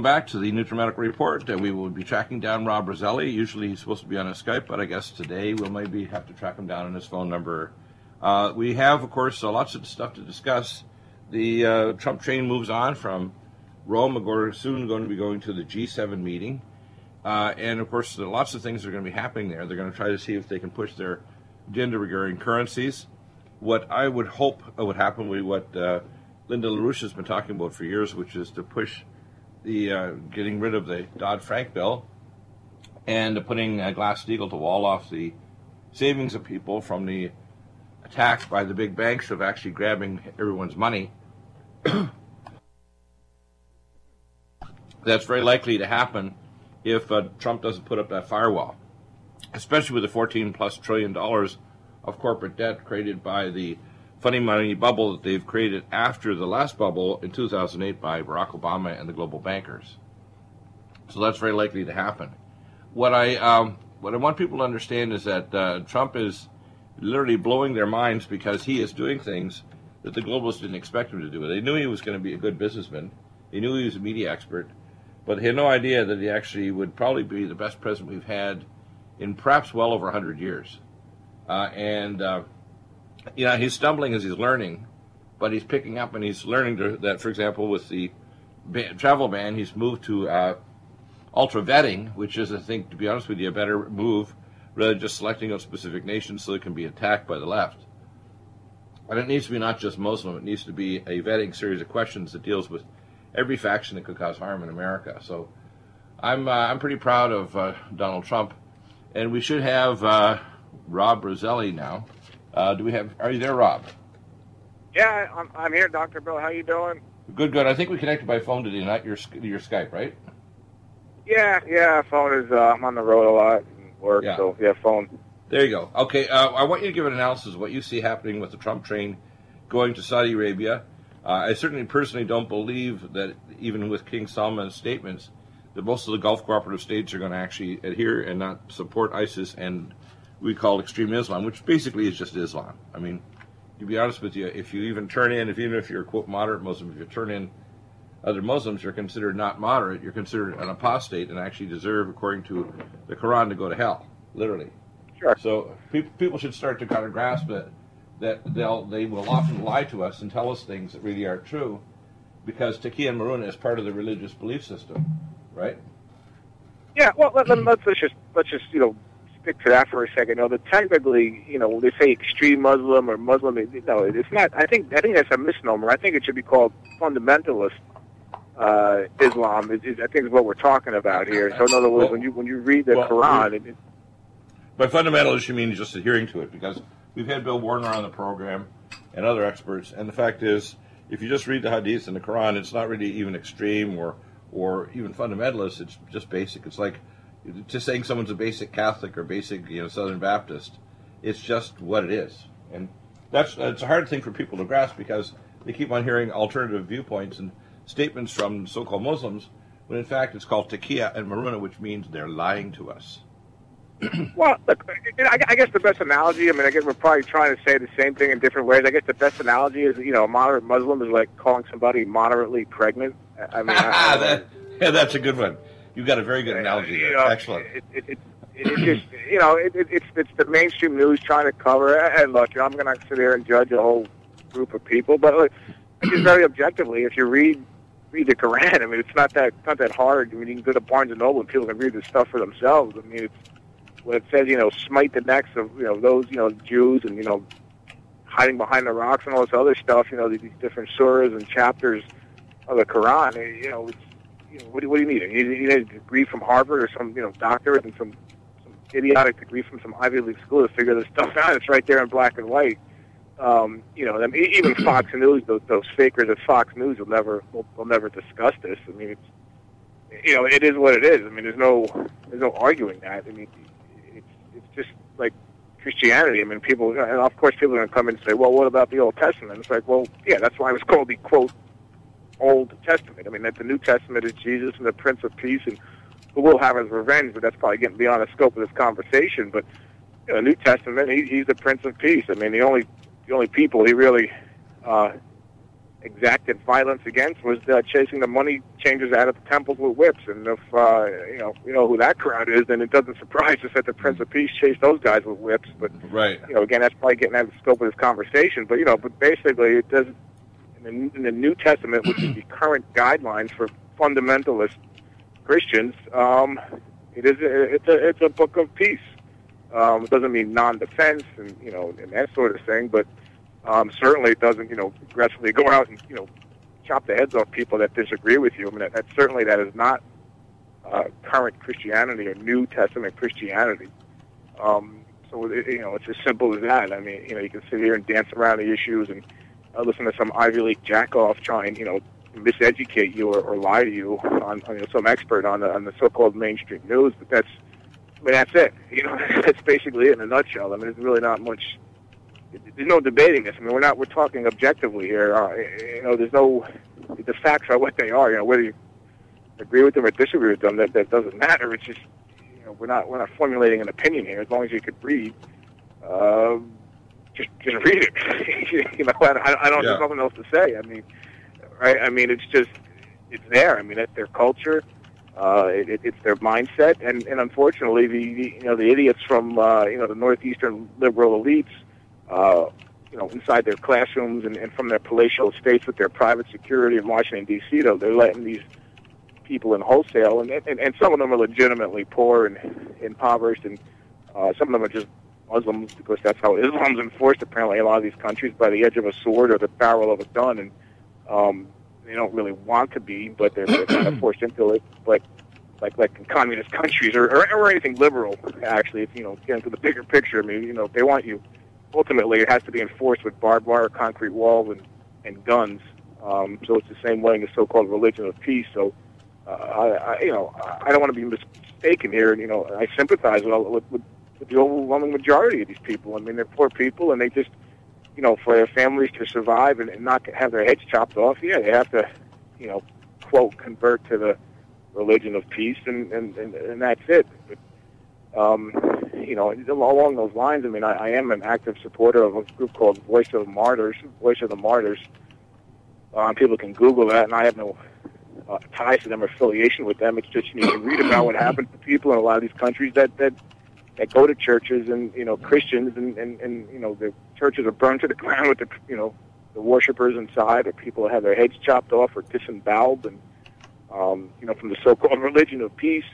welcome back to the NutriMedical Report. Uh, we will be tracking down Rob Roselli. Usually he's supposed to be on a Skype, but I guess today we'll maybe have to track him down on his phone number. Uh, we have, of course, uh, lots of stuff to discuss. The uh, Trump train moves on from Rome. We're soon going to be going to the G7 meeting. Uh, and, of course, lots of things are going to be happening there. They're going to try to see if they can push their agenda regarding currencies. What I would hope would happen would be what uh, Lyndon LaRouche has been talking about for years, which is to push the uh, getting rid of the Dodd Frank bill and putting a Glass Steagall to wall off the savings of people from the attacks by the big banks of actually grabbing everyone's money. That's very likely to happen if uh, Trump doesn't put up that firewall, especially with the 14 plus trillion dollars of corporate debt created by the funny money bubble that they've created after the last bubble in 2008 by Barack Obama and the global bankers. So that's very likely to happen. What I um, what I want people to understand is that uh, Trump is literally blowing their minds because he is doing things that the globalists didn't expect him to do. They knew he was going to be a good businessman. They knew he was a media expert, but they had no idea that he actually would probably be the best president we've had in perhaps well over 100 years. Uh, and uh, you know, he's stumbling as he's learning, but he's picking up and he's learning to, that, for example, with the travel ban, he's moved to uh, ultra vetting, which is, I think, to be honest with you, a better move rather than just selecting a specific nation so it can be attacked by the left. And it needs to be not just Muslim, it needs to be a vetting series of questions that deals with every faction that could cause harm in America. So I'm, uh, I'm pretty proud of uh, Donald Trump. And we should have uh, Rob Roselli now. Uh, do we have? Are you there, Rob? Yeah, I'm, I'm here, Doctor Bill. How you doing? Good, good. I think we connected by phone today, not your your Skype, right? Yeah, yeah. Phone is. Uh, I'm on the road a lot, work, yeah. so yeah, phone. There you go. Okay, uh, I want you to give an analysis of what you see happening with the Trump train going to Saudi Arabia. Uh, I certainly personally don't believe that even with King Salman's statements, that most of the Gulf cooperative states are going to actually adhere and not support ISIS and we call extreme Islam, which basically is just Islam. I mean, to be honest with you, if you even turn in, if even if you're a quote moderate Muslim, if you turn in other Muslims, you're considered not moderate. You're considered an apostate and actually deserve, according to the Quran, to go to hell, literally. Sure. So people people should start to kind of grasp that that they'll they will often lie to us and tell us things that really aren't true, because taqiyya and muruna is part of the religious belief system, right? Yeah. Well, let, us let, just let's just you know stick to that for a second. That technically, you know, they say extreme Muslim or Muslim. No, it's not. I think I think that's a misnomer. I think it should be called fundamentalist uh, Islam. Is, is, I think is what we're talking about here. So in other words, well, when you when you read the well, Quran, it, by fundamentalist you mean just adhering to it, because we've had Bill Warner on the program and other experts, and the fact is, if you just read the Hadith and the Quran, it's not really even extreme or or even fundamentalist. It's just basic. It's like just saying someone's a basic Catholic or basic, you know, Southern Baptist. It's just what it is, and that's it's a hard thing for people to grasp because they keep on hearing alternative viewpoints and statements from so-called Muslims, when in fact it's called taqiyya and muruna, which means they're lying to us. well, look, I guess the best analogy. I mean, I guess we're probably trying to say the same thing in different ways. I guess the best analogy is, you know, a moderate Muslim is like calling somebody moderately pregnant. I mean, I, that, yeah, that's a good one. You've got a very good analogy there. You know, Excellent. It, it, it, it just, you know, it, it, it's it's the mainstream news trying to cover it. And look, I'm going to sit here and judge a whole group of people. But like, just very objectively, if you read read the Quran, I mean, it's not that not that hard. I mean, you can go to Barnes and Noble and people can read this stuff for themselves. I mean, it's when it says, you know, smite the necks of you know those you know Jews and you know hiding behind the rocks and all this other stuff. You know, these different surahs and chapters of the Quran. You know, it's you know, what, do, what do you need? You need, you need a degree from Harvard or some you know doctorate and some some idiotic degree from some Ivy League school to figure this stuff out. It's right there in black and white. Um, you know, I mean, even Fox News, those, those fakers at Fox News will never will, will never discuss this. I mean, it's you know, it is what it is. I mean, there's no there's no arguing that. I mean, it's it's just like Christianity. I mean, people, and of course, people are going to come in and say, well, what about the Old Testament? It's like, well, yeah, that's why it was called the quote Old Testament. I mean, that the New Testament is Jesus and the Prince of Peace, and who will have his revenge. But that's probably getting beyond the scope of this conversation. But you know, New Testament, he, he's the Prince of Peace. I mean, the only the only people he really uh, exacted violence against was uh, chasing the money changers out of the temples with whips. And if uh, you know you know who that crowd is, then it doesn't surprise us that the Prince of Peace chased those guys with whips. But right, you know, again, that's probably getting out of the scope of this conversation. But you know, but basically, it does in the, in the New Testament, which is the current guidelines for fundamentalist Christians. Um, it is a, it's a it's a book of peace. Um, it doesn't mean non-defense and you know and that sort of thing, but um, certainly it doesn't you know aggressively go out and you know chop the heads off people that disagree with you. I mean that, that certainly that is not uh, current Christianity or New Testament Christianity. Um, so it, you know it's as simple as that. I mean you know you can sit here and dance around the issues and uh, listen to some Ivy League jackoff try and you know miseducate you or, or lie to you on, on you know, some expert on the on the so-called mainstream news, but that's I mean, that's it. You know, that's basically it in a nutshell. I mean, there's really not much. There's no debating this. I mean, we're not. We're talking objectively here. Uh, you know, there's no. The facts are what they are. You know, whether you agree with them or disagree with them, that that doesn't matter. It's just, you know, we're not we're not formulating an opinion here. As long as you could read, uh, just just read it. you know, I, I don't. Yeah. There's nothing else to say. I mean, right? I mean, it's just it's there. I mean, it's their culture. Uh, it, it's their mindset, and, and unfortunately, the, the you know the idiots from uh, you know the northeastern liberal elites, uh, you know, inside their classrooms and, and from their palatial estates with their private security in Washington D.C., though they're letting these people in wholesale, and, and and some of them are legitimately poor and impoverished, and uh, some of them are just Muslims because that's how Islam's enforced apparently in a lot of these countries by the edge of a sword or the barrel of a gun, and um, they don't really want to be, but they're, they're kind of forced into it. But like like in communist countries or, or or anything liberal, actually, if you know get into the bigger picture, I mean, you know, they want you. Ultimately, it has to be enforced with barbed wire, concrete walls, and and guns. Um, so it's the same way in the so-called religion of peace. So, uh, I, I, you know, I don't want to be mistaken here. And you know, I sympathize with, with, with the overwhelming majority of these people. I mean, they're poor people, and they just you know, for their families to survive and, and not have their heads chopped off, yeah, they have to, you know, quote, convert to the religion of peace, and and and, and that's it. But, um, you know, along those lines, I mean, I, I am an active supporter of a group called Voice of the Martyrs. Voice of the Martyrs. Um, people can Google that, and I have no uh, ties to them or affiliation with them. It's just you, know, you read about what happens to people in a lot of these countries that that that go to churches and you know Christians and and, and you know the churches are burned to the ground with the you know the worshippers inside, or people have their heads chopped off or disemboweled, and um, you know from the so-called religion of peace,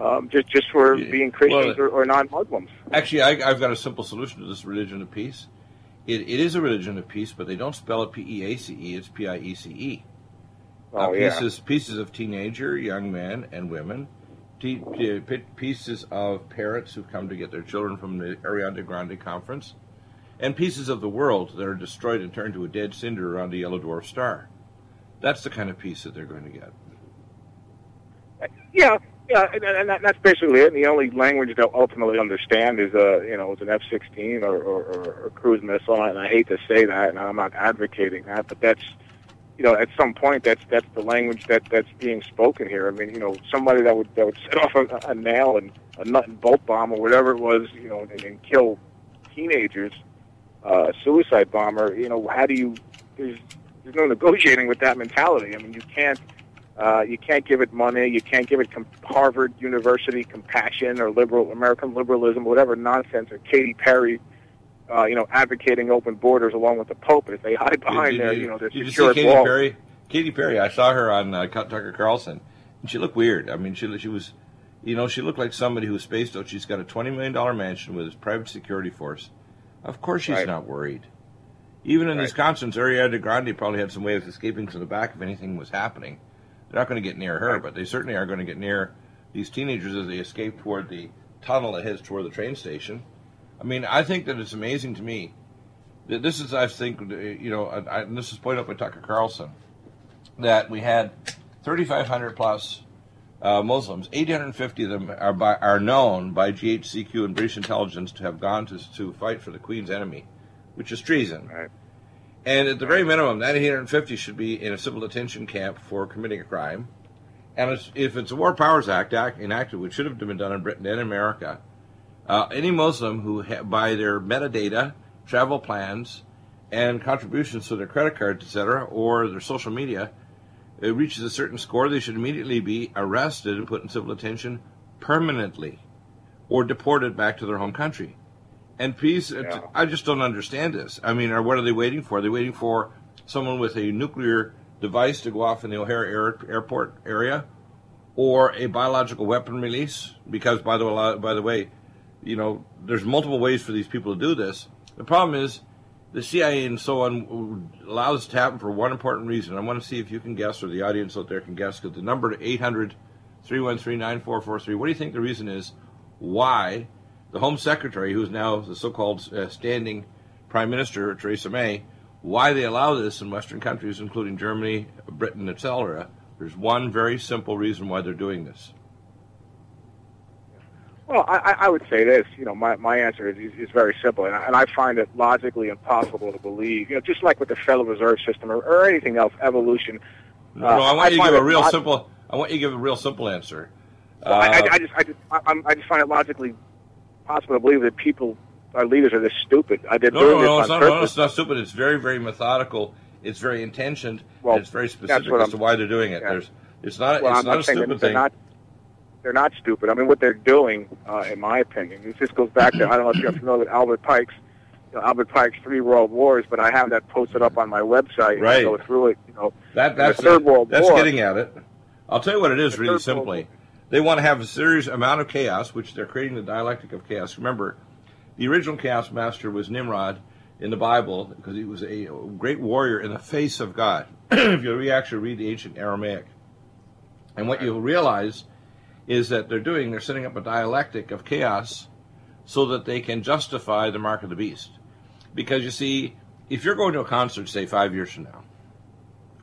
um, just just for yeah. being Christians well, or, or non-Muslims. Actually, I, I've got a simple solution to this religion of peace. It, it is a religion of peace, but they don't spell it P E A C E. It's P I E C E. Oh, uh, pieces, yeah. pieces of teenager, young men, and women pieces of parents who've come to get their children from the Ariana Grande conference, and pieces of the world that are destroyed and turned to a dead cinder around a yellow dwarf star. That's the kind of peace that they're going to get. Yeah, yeah, and, and that, that's basically it. And the only language they'll ultimately understand is a, you know, it's an F-16 or, or, or a cruise missile. And I hate to say that, and I'm not advocating that, but that's you know, at some point, that's that's the language that that's being spoken here. I mean, you know, somebody that would that would set off a, a nail and a nut and bolt bomb or whatever it was, you know, and, and kill teenagers, uh, suicide bomber. You know, how do you? There's there's no negotiating with that mentality. I mean, you can't. Uh, you can't give it money. You can't give it com- Harvard University compassion or liberal American liberalism, whatever nonsense, or Katy Perry uh, you know, advocating open borders along with the Pope. If they hide behind Did their, you, you know, their did you see Katy wall. Perry? Katy Perry, I saw her on uh, Tucker Carlson, and she looked weird. I mean, she she was, you know, she looked like somebody who was spaced out. She's got a twenty million dollar mansion with his private security force. Of course, she's Right. not worried. Even in Right. Wisconsin, Ariana Grande probably had some way of escaping to the back if anything was happening. They're not going to get near her, Right. but they certainly are going to get near these teenagers as they escape toward the tunnel that heads toward the train station. I mean, I think that it's amazing to me that this is, I think, you know, I, and this is pointed out by Tucker Carlson, that we had 3,500 plus uh, Muslims. 850 of them are, by, are known by GCHQ and British intelligence to have gone to, to fight for the Queen's enemy, which is treason. Right. And at the very minimum, that 850 should be in a civil detention camp for committing a crime. And it's, if it's a War Powers Act, act enacted, which should have been done in Britain and America, uh, any Muslim who, ha- by their metadata, travel plans, and contributions to their credit cards, etc., or their social media, it reaches a certain score, they should immediately be arrested and put in civil detention permanently, or deported back to their home country. And peace, Yeah. I just don't understand this. I mean, or what are they waiting for? Are they waiting for someone with a nuclear device to go off in the O'Hare Air, Airport area, or a biological weapon release? Because by the way, by the way, you know, there's multiple ways for these people to do this. The problem is the CIA and so on allow this to happen for one important reason. I want to see if you can guess, or the audience out there can guess, because the number to 800 313 9443, what do you think the reason is why the Home Secretary, who's now the so called uh, standing Prime Minister, Theresa May, why they allow this in Western countries, including Germany, Britain, etc. There's one very simple reason why they're doing this. Well, I, I would say this. You know, my, my answer is, is, very simple, and I, and I find it logically impossible to believe. You know, just like with the Federal Reserve System or, or anything else, evolution. No, Uh, no, I want I you to give a real log- simple. I want you to give a real simple answer. Well, I, I, Uh, I just, I just, I, I'm- I just find it logically possible to believe that people, our leaders, are this stupid. I did no, no, no, it's not, no, it's not stupid. It's very, very methodical. It's very intentioned. Well, it's very specific as I'm- to why they're doing it. yeah. There's, it's not. Well, it's I'm not not a stupid thing. not. They're not stupid. I mean, what they're doing, uh, in my opinion, this just goes back to I don't know if you're familiar with Albert Pike's, you know, Albert Pike's Three World Wars, but I have that posted up on my website. Right. go through it. You know, That, the that's Third World that's War- getting at it. I'll tell you what it is The really World simply. They want to have a serious amount of chaos, which they're creating the dialectic of chaos. Remember, the original chaos master was Nimrod in the Bible because he was a great warrior in the face of God. if you actually read the ancient Aramaic, and what you'll realize is that they're doing, they're setting up a dialectic of chaos so that they can justify the mark of the beast. Because you see, if you're going to a concert, say five years from now,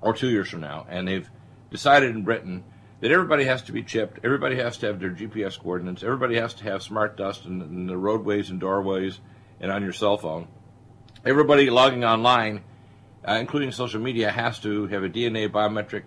or two years from now, and they've decided in Britain that everybody has to be chipped, everybody has to have their GPS coordinates, everybody has to have smart dust in, in the roadways and doorways and on your cell phone. Everybody logging online, uh, including social media, has to have a DNA biometric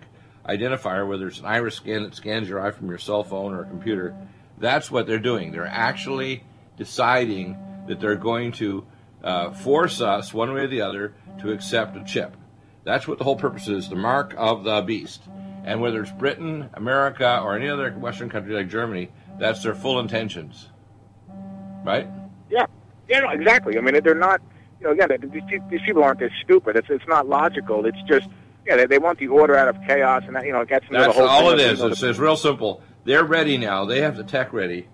identifier, whether it's an iris scan that scans your eye from your cell phone or a computer. That's what they're doing. They're actually deciding that they're going to uh, force us, one way or the other, to accept a chip. That's what the whole purpose is the mark of the beast. And whether it's Britain, America, or any other Western country like Germany, that's their full intentions. Right? Yeah, yeah, no, exactly. I mean, they're not. You know, again, these, these people aren't this stupid. It's it's not logical. It's just yeah, they, they want the order out of chaos, and that you know it gets into That's the whole. all thing it is. It's, it's real simple. They're ready now. They have the tech ready.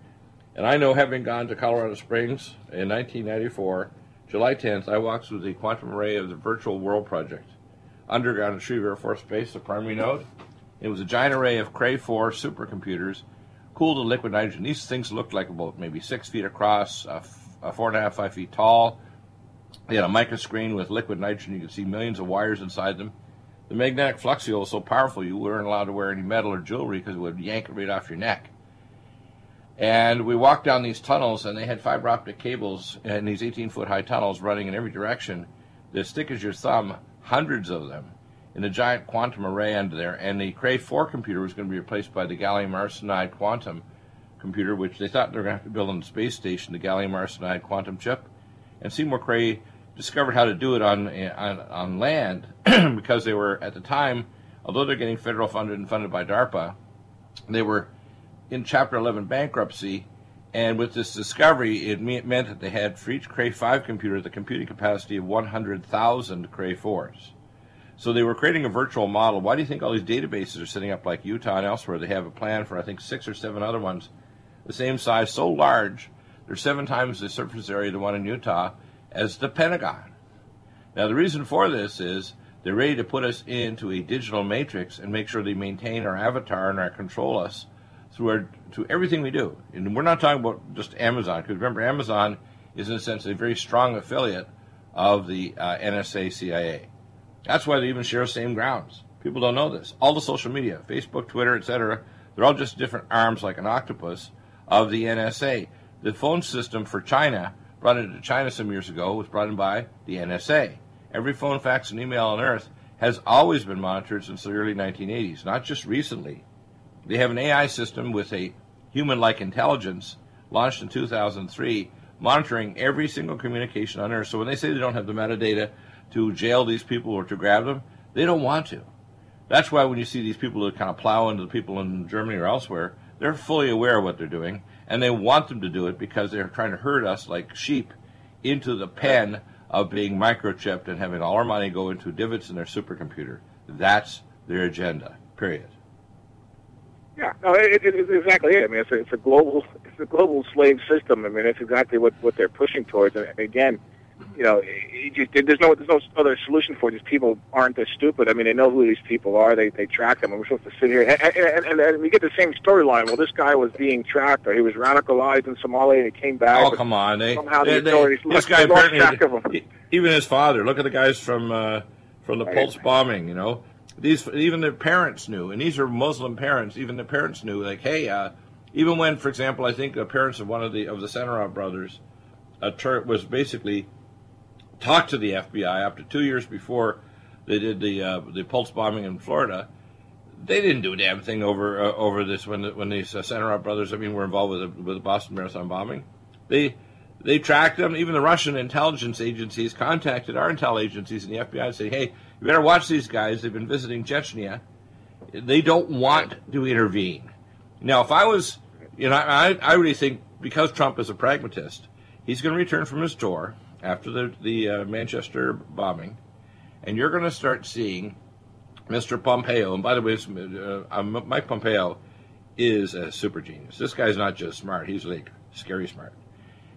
And I know, having gone to Colorado Springs in 1994, July 10th, I walked through the quantum array of the Virtual World Project, underground at Schriever Air Force Base, the primary node. It was a giant array of Cray 4 supercomputers, cooled to liquid nitrogen. These things looked like about maybe six feet across, uh, f- uh, four and a half, five feet tall. They had a microscreen with liquid nitrogen. You could see millions of wires inside them. The magnetic flux field was so powerful you weren't allowed to wear any metal or jewelry because it would yank it right off your neck. And we walked down these tunnels, and they had fiber optic cables in these 18 foot high tunnels running in every direction, as thick as your thumb, hundreds of them, in a giant quantum array under there. And the Cray 4 computer was going to be replaced by the gallium arsenide quantum computer, which they thought they were going to have to build on the space station, the gallium arsenide quantum chip. And Seymour Cray discovered how to do it on on, on land because they were at the time, although they're getting federal funded and funded by DARPA, they were in Chapter 11 bankruptcy, And with this discovery, it meant that they had for each Cray 5 computer the computing capacity of 100,000 Cray 4s. So they were creating a virtual model. Why do you think all these databases are setting up like Utah and elsewhere? They have a plan for, I think, six or seven other ones, the same size, so large, they're seven times the surface area of the one in Utah as the Pentagon. Now, the reason for this is they're ready to put us into a digital matrix and make sure they maintain our avatar and our control us through our, to everything we do. And we're not talking about just Amazon, because remember, Amazon is in a sense a very strong affiliate of the uh, NSA CIA. That's why they even share the same grounds. People don't know this. All the social media, Facebook, Twitter, etc., they're all just different arms like an octopus of the NSA. The phone system for China, brought into China some years ago, was brought in by the NSA. Every phone, fax, and email on Earth has always been monitored since the early 1980s, not just recently. They have an AI system with a human like intelligence launched in 2003, monitoring every single communication on Earth. So when they say they don't have the metadata to jail these people or to grab them, they don't want to. That's why when you see these people that kind of plow into the people in Germany or elsewhere, they're fully aware of what they're doing, and they want them to do it because they're trying to herd us like sheep into the pen of being microchipped and having all our money go into divots in their supercomputer. That's their agenda. Period. Yeah, no, it, it, it's exactly it. I mean, it's a, it's a global, it's a global slave system. I mean, it's exactly what what they're pushing towards. And again, you know, just, there's no there's no other solution for it. These people aren't as stupid. I mean, they know who these people are. They they track them. And we're supposed to sit here and, and, and, and we get the same storyline. Well, this guy was being tracked, or he was radicalized in Somalia, and he came back. Oh, come on! They, somehow they, the they, authorities this lost, guy they lost track of him. even his father. Look at the guys from uh, from the Right. Pulse bombing. You know, these even their parents knew, and these are Muslim parents. Even their parents knew, like, hey, uh, even when, for example, I think the parents of one of the of the Senarov brothers, a Turk was basically talked to the FBI after two years before they did the uh, the Pulse bombing in Florida. They didn't do a damn thing over uh, over this when when these uh, Senarov brothers, I mean, were involved with the, with the Boston Marathon bombing. They they tracked them. Even the Russian intelligence agencies contacted our intel agencies and the FBI and say, "Hey, you better watch these guys. They've been visiting Chechnya. They don't want to intervene." Now, if I was, you know, I I really think because Trump is a pragmatist, he's going to return from his tour after the the uh, Manchester bombing, and you're going to start seeing Mr. Pompeo. And by the way, uh, um, Mike Pompeo is a super genius. This guy's not just smart; he's like scary smart.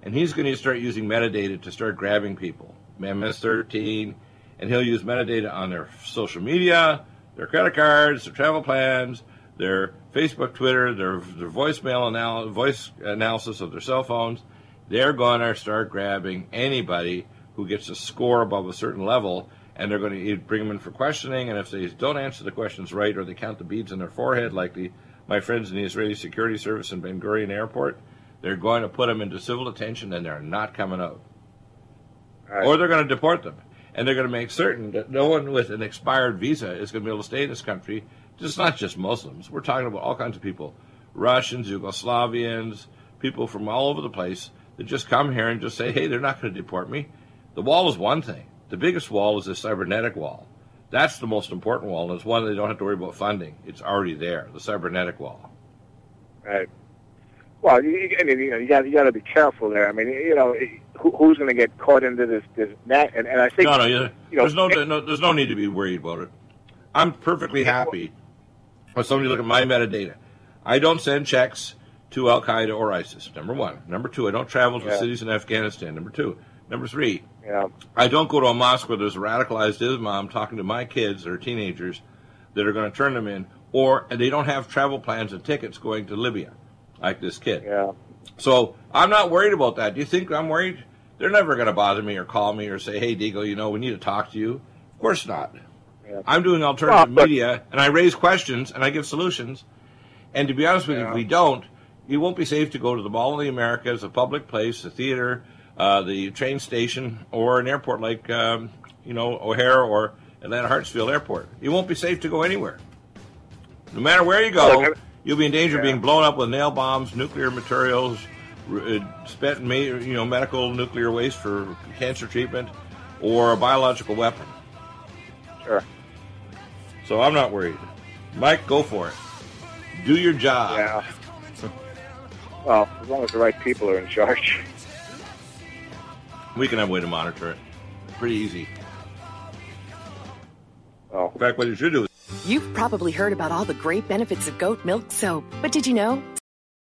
And he's going to start using metadata to start grabbing people, MS-13, and he'll use metadata on their social media, their credit cards, their travel plans, their Facebook, Twitter, their their voicemail anal- voice analysis of their cell phones. They're going to start grabbing anybody who gets a score above a certain level, and they're going to bring them in for questioning. And if they don't answer the questions right, or they count the beads on their forehead, like the, my friends in the Israeli Security Service in Ben Gurion Airport, they're going to put them into civil detention, and they're not coming out Right. or they're going to deport them. And they're going to make certain that no one with an expired visa is going to be able to stay in this country. It's not just Muslims. We're talking about all kinds of people Russians, Yugoslavians, people from all over the place that just come here and just say, hey, they're not going to deport me. The wall is one thing. The biggest wall is the cybernetic wall. That's the most important wall, and it's one they don't have to worry about funding. It's already there, the cybernetic wall. Right. Well, you, I mean, you know, you got you got to be careful there. I mean, you know, who, who's going to get caught into this this net? And, and I think No, no, you, you know, there's no, no, there's no need to be worried about it. I'm perfectly happy when somebody look at my metadata. I don't send checks to Al Qaeda or ISIS. Number one. Number two, I don't travel to Yeah. cities in Afghanistan. Number two. Number three, know, I don't go to a mosque where there's a radicalized Islam talking to my kids or teenagers that are going to turn them in, or and they don't have travel plans and tickets going to Libya, like this kid. yeah, So I'm not worried about that. Do you think I'm worried? They're never going to bother me or call me or say, "Hey, Deagle, you know, we need to talk to you." Of course not. Yeah. I'm doing alternative Well, media, and I raise questions and I give solutions. And to be honest with you, if we don't, it won't be safe to go to the Mall of the Americas, a public place, a theater, uh, the train station, or an airport like um, you know O'Hare or Atlanta Hartsfield Airport. It won't be safe to go anywhere. No matter where you go, you'll be in danger of being blown up with nail bombs, nuclear materials, uh, spent you know medical nuclear waste for cancer treatment, or a biological weapon. sure. So I'm not worried. Mike, go for it. Do your job. Yeah. Well, as long as the right people are in charge. We can have a way to monitor it. Pretty easy. Oh. In fact, what you should do You've probably heard about all the great benefits of goat milk soap, but did you know?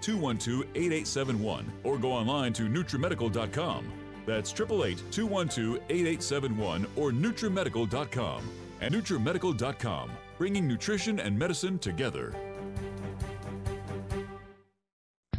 212 8871 or go online to NutriMedical.com. That's 888 212 8871 or NutriMedical.com. And NutriMedical.com, bringing nutrition and medicine together.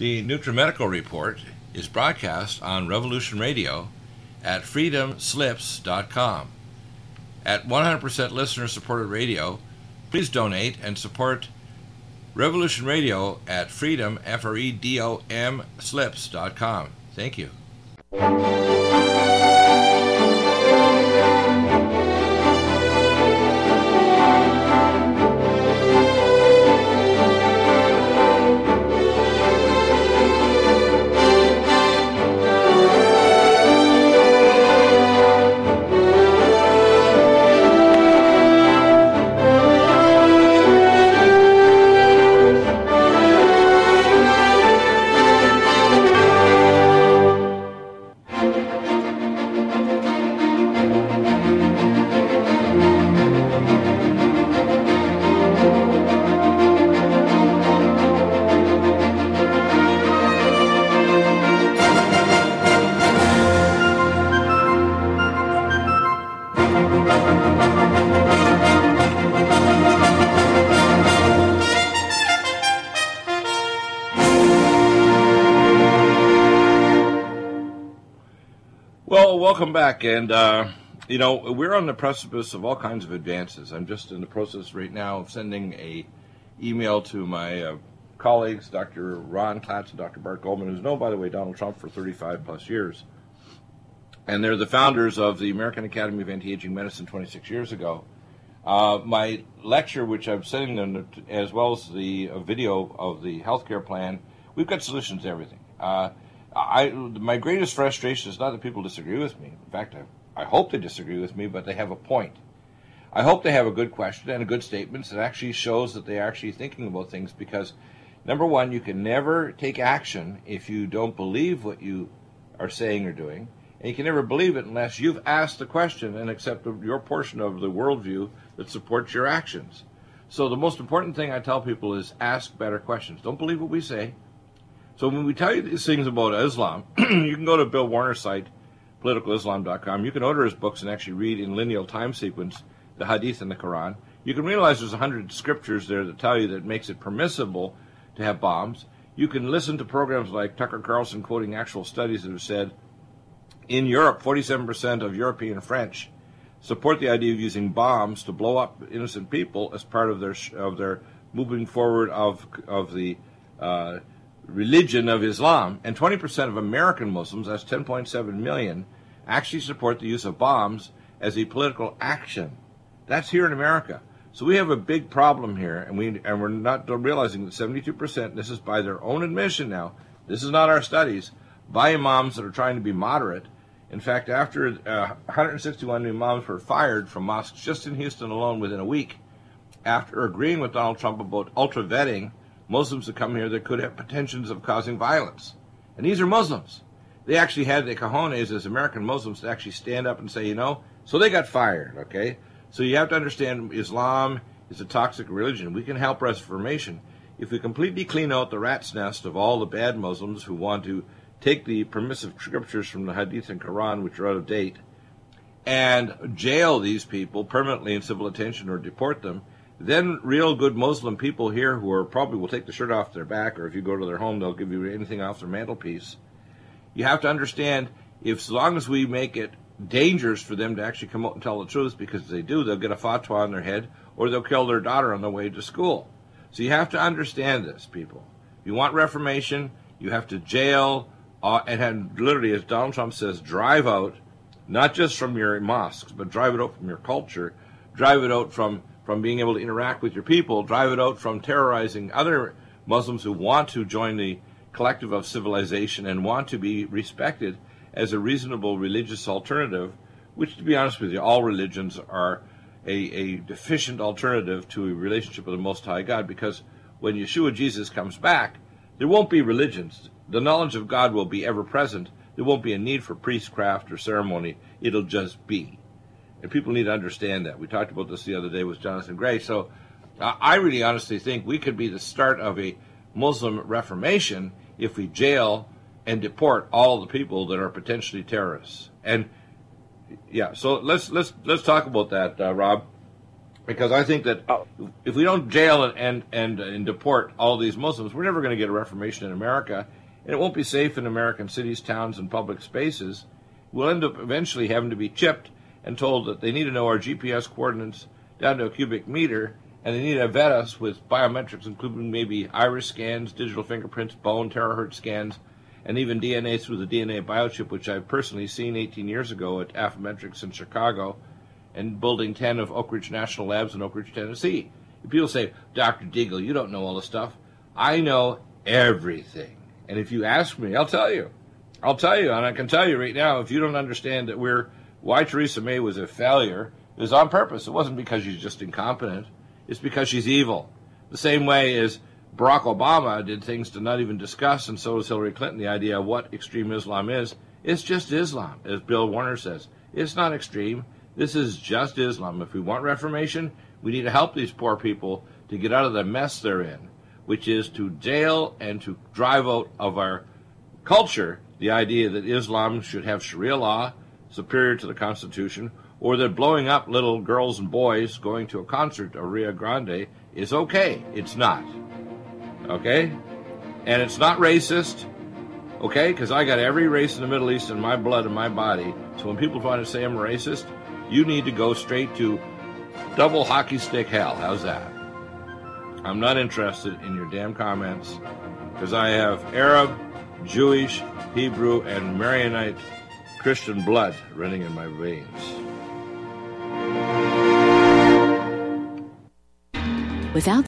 The NutriMedical Report is broadcast on Revolution Radio at freedomslips.com. At 100% listener supported radio, please donate and support Revolution Radio at freedom, F R E D O M, slips.com. Thank you. And, uh, you know, we're on the precipice of all kinds of advances. I'm just in the process right now of sending a email to my uh, colleagues, Dr. Ron Klatz and Dr. Bart Goldman, who's known, by the way, Donald Trump for 35 plus years. And they're the founders of the American Academy of Anti-Aging Medicine 26 years ago. Uh, my lecture, which I'm sending them, as well as the uh, video of the healthcare plan, we've got solutions to everything. I, my greatest frustration is not that people disagree with me. In fact, I, I hope they disagree with me, but they have a point. I hope they have a good question and a good statement that actually shows that they're actually thinking about things because, number one, you can never take action if you don't believe what you are saying or doing. And you can never believe it unless you've asked the question and accepted your portion of the worldview that supports your actions. So the most important thing I tell people is ask better questions. Don't believe what we say. So when we tell you these things about Islam, you can go to Bill Warner's site, politicalislam.com. You can order his books and actually read in lineal time sequence the Hadith and the Quran. You can realize there's a hundred scriptures there that tell you that makes it permissible to have bombs. You can listen to programs like Tucker Carlson quoting actual studies that have said in Europe, 47% of European French support the idea of using bombs to blow up innocent people as part of their of their moving forward of of the uh, religion of Islam, and 20% of American Muslims, that's 10.7 million, actually support the use of bombs as a political action. That's here in America. So we have a big problem here, and we and we're not realizing that 72%. This is by their own admission now. This is not our studies by imams that are trying to be moderate in fact, after uh, 161 imams were fired from mosques just in Houston alone within a week, after agreeing with Donald Trump about ultra vetting Muslims to come here that could have pretensions of causing violence. And these are Muslims. They actually had the cojones as American Muslims to actually stand up and say, you know, so they got fired, okay? So you have to understand Islam is a toxic religion. We can help Reformation if we completely clean out the rat's nest of all the bad Muslims who want to take the permissive scriptures from the Hadith and Quran, which are out of date, and jail these people permanently in civil detention or deport them, then real good Muslim people here who are probably will take the shirt off their back, or if you go to their home, they'll give you anything off their mantelpiece. You have to understand if as long as we make it dangerous for them to actually come out and tell the truth, because if they do, they'll get a fatwa on their head, or they'll kill their daughter on the way to school. So you have to understand this, people. If you want reformation, you have to jail uh, and had literally, as Donald Trump says, drive out not just from your mosques, but drive it out from your culture, drive it out from from being able to interact with your people, drive it out from terrorizing other Muslims who want to join the collective of civilization and want to be respected as a reasonable religious alternative, which, to be honest with you, all religions are a, a deficient alternative to a relationship with the Most High God, because when Yeshua Jesus comes back, there won't be religions the knowledge of God will be ever present. There won't be a need for priestcraft or ceremony. It'll just be. And people need to understand that. We talked about this the other day with Jonathan Gray. So I really honestly think we could be the start of a Muslim reformation if we jail and deport all the people that are potentially terrorists. And yeah, so let's let's let's talk about that, uh, Rob, because I think that oh. if we don't jail and and and, and deport all these Muslims, we're never going to get a reformation in America and it won't be safe in American cities, towns, and public spaces. We'll end up eventually having to be chipped and told that they need to know our GPS coordinates down to a cubic meter, and they need to vet us with biometrics, including maybe iris scans, digital fingerprints, bone terahertz scans, and even DNA through the DNA biochip, which I've personally seen 18 years ago at Affymetrix in Chicago and Building 10 of Oak Ridge National Labs in Oak Ridge, Tennessee. People say, Dr. Deagle, you don't know all the stuff. I know everything. And if you ask me, I'll tell you. I'll tell you, and I can tell you right now, if you don't understand that we're why Theresa May was a failure, was on purpose. It wasn't because she's just incompetent. It's because she's evil. The same way as Barack Obama did things to not even discuss, and so does Hillary Clinton, the idea of what extreme Islam is. It's just Islam, as Bill Warner says. It's not extreme. This is just Islam. If we want reformation, we need to help these poor people to get out of the mess they're in which is to jail and to drive out of our culture the idea that Islam should have Sharia law superior to the Constitution, or that blowing up little girls and boys going to a concert of Rio Grande is okay. It's not. Okay? And it's not racist. Okay? Because I got every race in the Middle East in my blood and my body. So when people try to say I'm racist, you need to go straight to double hockey stick hell. How's that? I'm not interested in your damn comments because I have Arab, Jewish, Hebrew, and Maronite Christian blood running in my veins. Without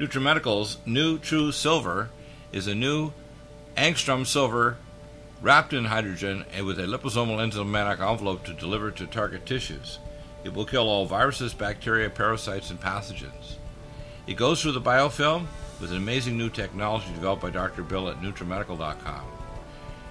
NutriMedical's new True Silver is a new angstrom silver wrapped in hydrogen and with a liposomal enzymatic envelope to deliver to target tissues. It will kill all viruses, bacteria, parasites, and pathogens. It goes through the biofilm with an amazing new technology developed by Dr. Bill at NutriMedical.com.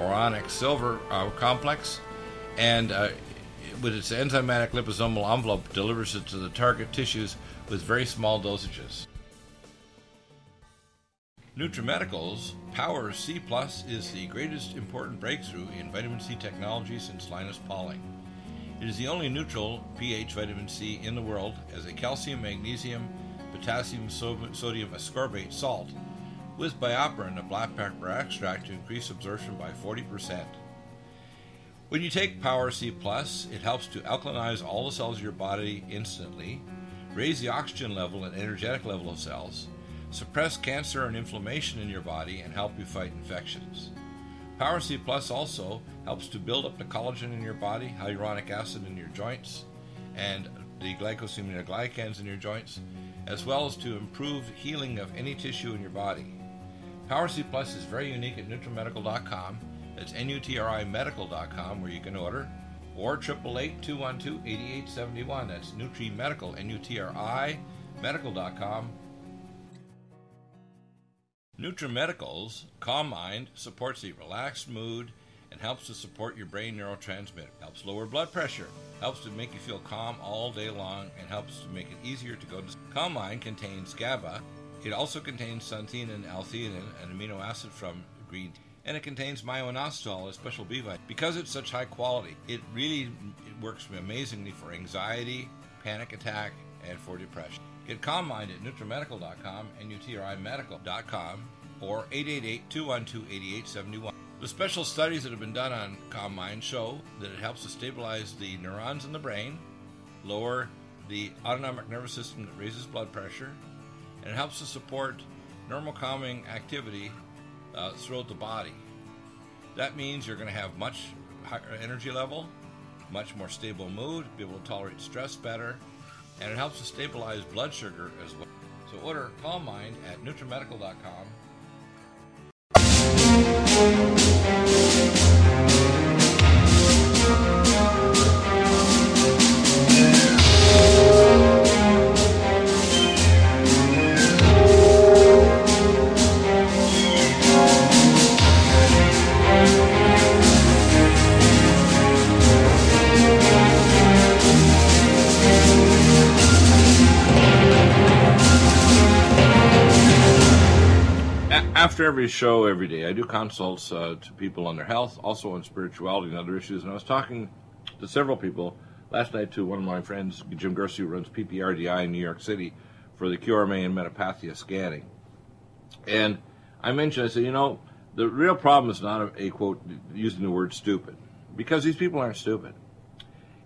or onyx silver uh, complex, and uh, with its enzymatic liposomal envelope, delivers it to the target tissues with very small dosages. NutriMedical's Power C Plus is the greatest important breakthrough in vitamin C technology since Linus Pauling. It is the only neutral pH vitamin C in the world as a calcium, magnesium, potassium, sodium ascorbate salt with BioPerine, a black pepper extract to increase absorption by 40%. When you take Power C it helps to alkalinize all the cells of your body instantly, raise the oxygen level and energetic level of cells, suppress cancer and inflammation in your body, and help you fight infections. Power C Plus also helps to build up the collagen in your body, hyaluronic acid in your joints, and the glycosaminoglycans in your joints, as well as to improve healing of any tissue in your body. Power C Plus is very unique at NutriMedical.com that's N-U-T-R-I-Medical.com where you can order, or 888-212-8871. That's Nutri Medical, N-U-T-R-I Medical.com. NutriMedical's Calm Mind supports a relaxed mood and helps to support your brain neurotransmitter. Helps lower blood pressure, helps to make you feel calm all day long, and helps to make it easier to go to sleep. Calm Mind contains GABA. It also contains xanthine and L-theanine, an amino acid from green tea and it contains myo-inositol, a special B vitamin. Because it's such high quality, it really it works amazingly for anxiety, panic attack, and for depression. Get Calm Mind at NutriMedical.com and UTRIMedical.com or 888-212-8871. The special studies that have been done on Calm Mind show that it helps to stabilize the neurons in the brain, lower the autonomic nervous system that raises blood pressure, and it helps to support normal calming activity uh, throughout the body. That means you're going to have much higher energy level, much more stable mood, be able to tolerate stress better, and it helps to stabilize blood sugar as well. So order Calm Mind at NutriMedical.com. after every show every day, I do consults uh, to people on their health, also on spirituality and other issues. And I was talking to several people last night to one of my friends, Jim Gersey, who runs PPRDI in New York City for the QRMA and Metapathia scanning. And I mentioned, I said, you know, the real problem is not a, a quote using the word stupid, because these people aren't stupid.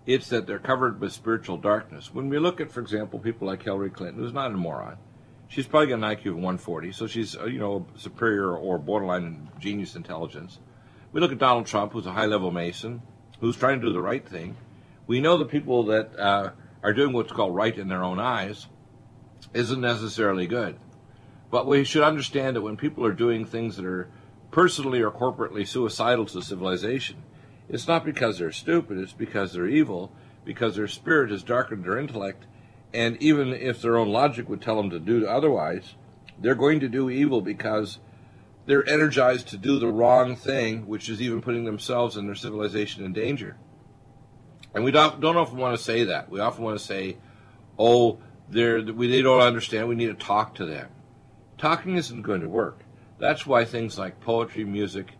It's that they're covered with spiritual darkness. When we look at, for example, people like Hillary Clinton, who's not a moron, She's probably got an IQ of 140, so she's uh, you know superior or borderline genius intelligence. We look at Donald Trump, who's a high-level Mason, who's trying to do the right thing. We know the people that uh, are doing what's called right in their own eyes isn't necessarily good. But we should understand that when people are doing things that are personally or corporately suicidal to civilization, it's not because they're stupid, it's because they're evil, because their spirit has darkened their intellect and even if their own logic would tell them to do otherwise, they're going to do evil because they're energized to do the wrong thing, which is even putting themselves and their civilization in danger. And we don't, don't often want to say that. We often want to say, oh, they're, we, they don't understand. We need to talk to them. Talking isn't going to work. That's why things like poetry, music,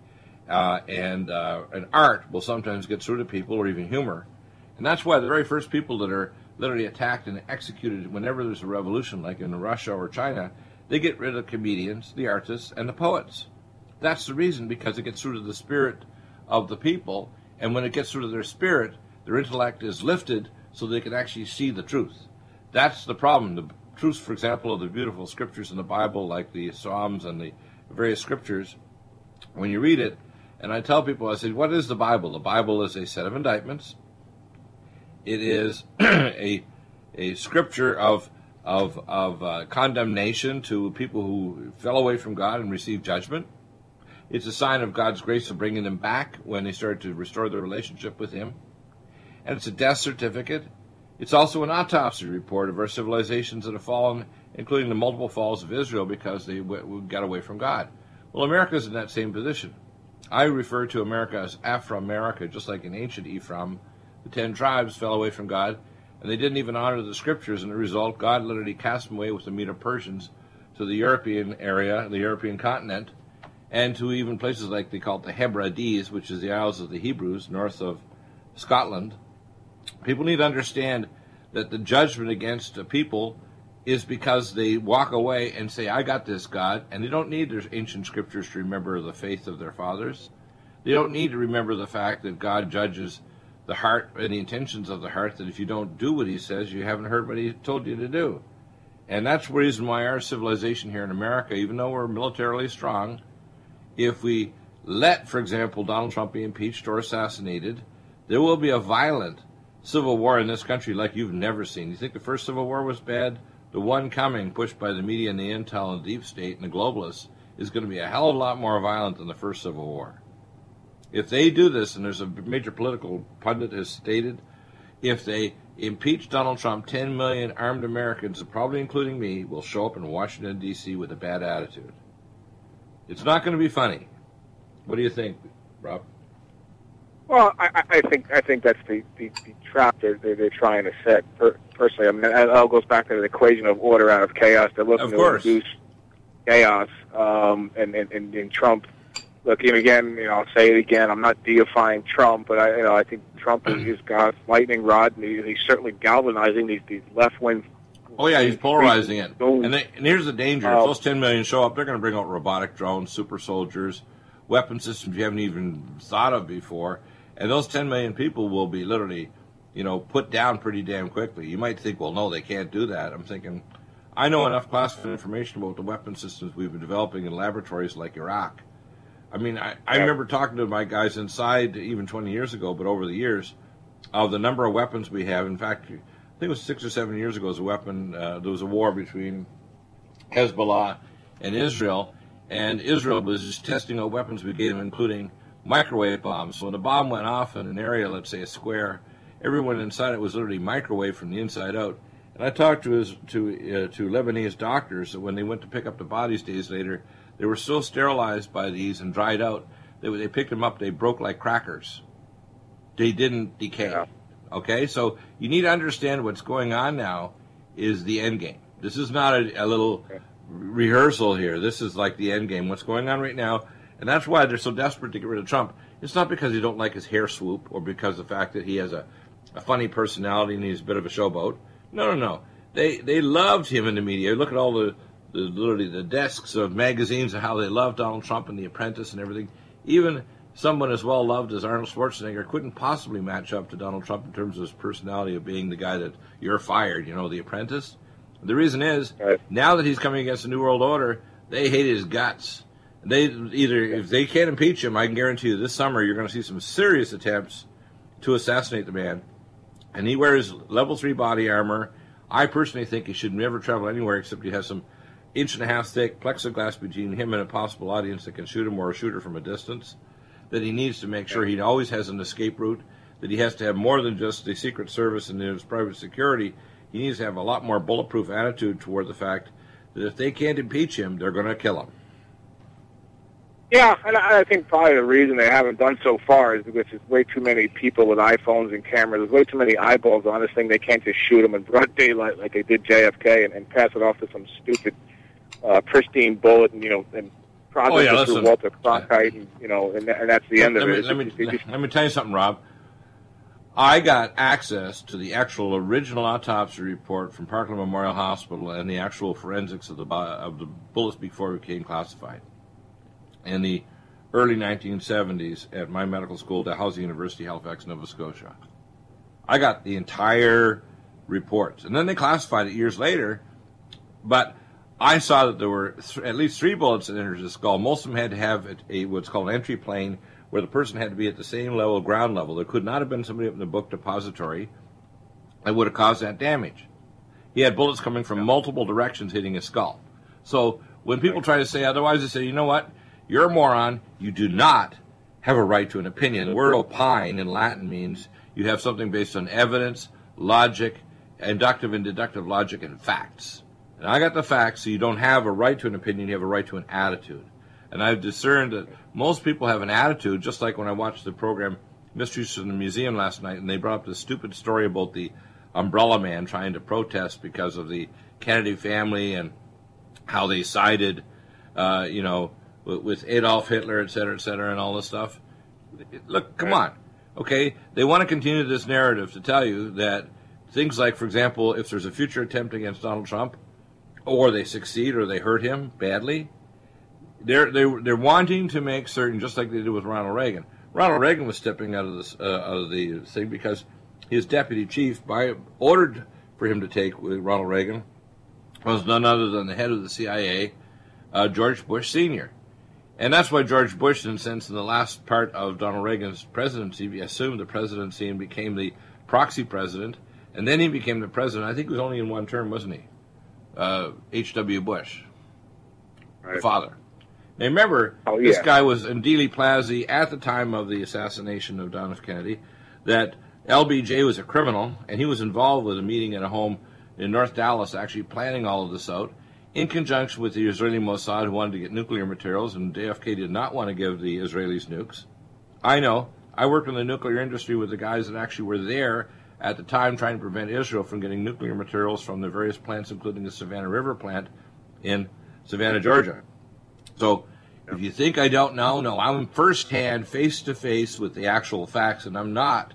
uh, and, uh, and art will sometimes get through to people, or even humor. And that's why the very first people that are literally attacked and executed whenever there's a revolution, like in Russia or China, they get rid of comedians, the artists, and the poets. That's the reason, because it gets through to the spirit of the people, and when it gets through to their spirit, their intellect is lifted so they can actually see the truth. That's the problem. The truths, for example, of the beautiful scriptures in the Bible, like the Psalms and the various scriptures, when you read it, and I tell people, I say, what is the Bible? The Bible is a set of indictments. It is a a scripture of of of uh, condemnation to people who fell away from God and received judgment. It's a sign of God's grace of bringing them back when they started to restore their relationship with Him. And it's a death certificate. It's also an autopsy report of our civilizations that have fallen, including the multiple falls of Israel because they w- got away from God. Well, America's in that same position. I refer to America as Afro-America, just like in ancient Ephraim, the ten tribes fell away from God, and they didn't even honor the scriptures, and the result, God literally cast them away with the Medo Persians to the European area, the European continent, and to even places like they call it the Hebrides, which is the Isles of the Hebrews, north of Scotland. People need to understand that the judgment against a people is because they walk away and say, I got this, God, and they don't need their ancient scriptures to remember the faith of their fathers. They don't need to remember the fact that God judges the heart and the intentions of the heart, that if you don't do what he says, you haven't heard what he told you to do. And that's the reason why our civilization here in America, even though we're militarily strong, if we let, for example, Donald Trump be impeached or assassinated, there will be a violent civil war in this country like you've never seen. You think the first civil war was bad? The one coming, pushed by the media and the intel and the deep state and the globalists, is going to be a hell of a lot more violent than the first civil war. If they do this, and there's a major political pundit has stated, if they impeach Donald Trump, 10 million armed Americans, probably including me, will show up in Washington, D.C. with a bad attitude. It's not going to be funny. What do you think, Rob? Well, I, I think I think that's the, the, the trap they're, they're, they're trying to set. Per, personally, I mean, it all goes back to the equation of order out of chaos. They're looking Of to course. induce chaos, um, and, and, and, and Trump. Look, and again, you know, I'll say it again. I'm not deifying Trump, but I, you know, I think Trump is, mm-hmm. is God's lightning rod, and he, he's certainly galvanizing these these left wing. Oh yeah, he's polarizing it. And, they, and here's the danger: Oh. if those 10 million show up, they're going to bring out robotic drones, super soldiers, weapon systems you haven't even thought of before, and those 10 million people will be literally, you know, put down pretty damn quickly. You might think, well, no, they can't do that. I'm thinking, I know enough classified information about the weapon systems we've been developing in laboratories like Iraq. I mean, I, I Yeah. remember talking to my guys inside even 20 years ago, but over the years, of the number of weapons we have. In fact, I think it was six or seven years ago, was a weapon. Uh, there was a war between Hezbollah and Israel, and Israel was just testing out weapons we gave them, including microwave bombs. So when the bomb went off in an area, let's say a square, everyone inside it was literally microwave from the inside out. And I talked to his, to uh, to Lebanese doctors that when they went to pick up the bodies days later, they were so sterilized by these and dried out. They they picked them up, they broke like crackers. They didn't decay. Yeah. Okay, so you need to understand what's going on now is the end game. This is not a, a little rehearsal here. This is like the end game. What's going on right now, and that's why they're so desperate to get rid of Trump. It's not because they don't like his hair swoop or because of the fact that he has a, a funny personality and he's a bit of a showboat. No, no, no. They they loved him in the media. Look at all the, the literally the desks of magazines and how they love Donald Trump and The Apprentice and everything. Even someone as well loved as Arnold Schwarzenegger couldn't possibly match up to Donald Trump in terms of his personality of being the guy that you're fired. You know, The Apprentice. The reason is Right. now that he's coming against the New World Order, they hate his guts. They either if they can't impeach him, I can guarantee you this summer you're going to see some serious attempts to assassinate the man. And he wears level three body armor. I personally think he should never travel anywhere except he has some inch and a half thick plexiglass between him and a possible audience that can shoot him or a shooter from a distance. That he needs to make sure he always has an escape route. That he has to have more than just the Secret Service and his private security. He needs to have a lot more bulletproof attitude toward the fact that if they can't impeach him, they're going to kill him. Yeah, and I think probably the reason they haven't done so far is because there's way too many people with iPhones and cameras. There's way too many eyeballs on this thing. They can't just shoot them in broad daylight like they did JFK and, and pass it off to some stupid, uh, pristine bullet and you know and process Oh, yeah, it through Walter Cronkite and you know and, and that's the end let of me, it. Let me, just- let me tell you something, Rob. I got access to the actual original autopsy report from Parkland Memorial Hospital and the actual forensics of the of the bullets before it became classified. In the early 1970s, at my medical school, Dalhousie University, Halifax, Nova Scotia, I got the entire reports. And then they classified it years later. But I saw that there were th- at least three bullets that entered the skull. Most of them had to have a, a, what's called an entry plane, where the person had to be at the same level, ground level. There could not have been somebody up in the book depository that would have caused that damage. He had bullets coming from multiple directions hitting his skull. So when people try to say otherwise, they say, you know what? You're a moron. You do not have a right to an opinion. The word opine in Latin means you have something based on evidence, logic, inductive and deductive logic, and facts. And I got the facts, so you don't have a right to an opinion, you have a right to an attitude. And I've discerned that most people have an attitude, just like when I watched the program Mysteries from the Museum last night, and they brought up this stupid story about the umbrella man trying to protest because of the Kennedy family and how they sided, uh, you know, with, with Adolf Hitler, et cetera, et cetera, and all this stuff. Look, come on. Okay, they want to continue this narrative to tell you that things like, for example, if there's a future attempt against Donald Trump, or they succeed or they hurt him badly, they're they're they're wanting to make certain, just like they did with Ronald Reagan. Ronald Reagan was stepping out of this uh, out of the thing because his deputy chief, by ordered for him to take with Ronald Reagan, was none other than the head of the CIA, uh, George Bush Senior. And that's why George Bush, in a sense, in the last part of Donald Reagan's presidency, assumed the presidency and became the proxy president. And then he became the president. I think it was only in one term, wasn't he? Uh, H.W. Bush, Right. the father. Now remember, Oh, this guy was in Dealey Plaza at the time of the assassination of John F. Kennedy, that LBJ was a criminal, and he was involved with a meeting at a home in North Dallas, actually planning all of this out, in conjunction with the Israeli Mossad, who wanted to get nuclear materials, and JFK did not want to give the Israelis nukes. I know. I worked in the nuclear industry with the guys that actually were there at the time trying to prevent Israel from getting nuclear materials from the various plants, including the Savannah River plant in Savannah, Georgia. So if you think I don't know, no, I'm firsthand, face to face with the actual facts, and I'm not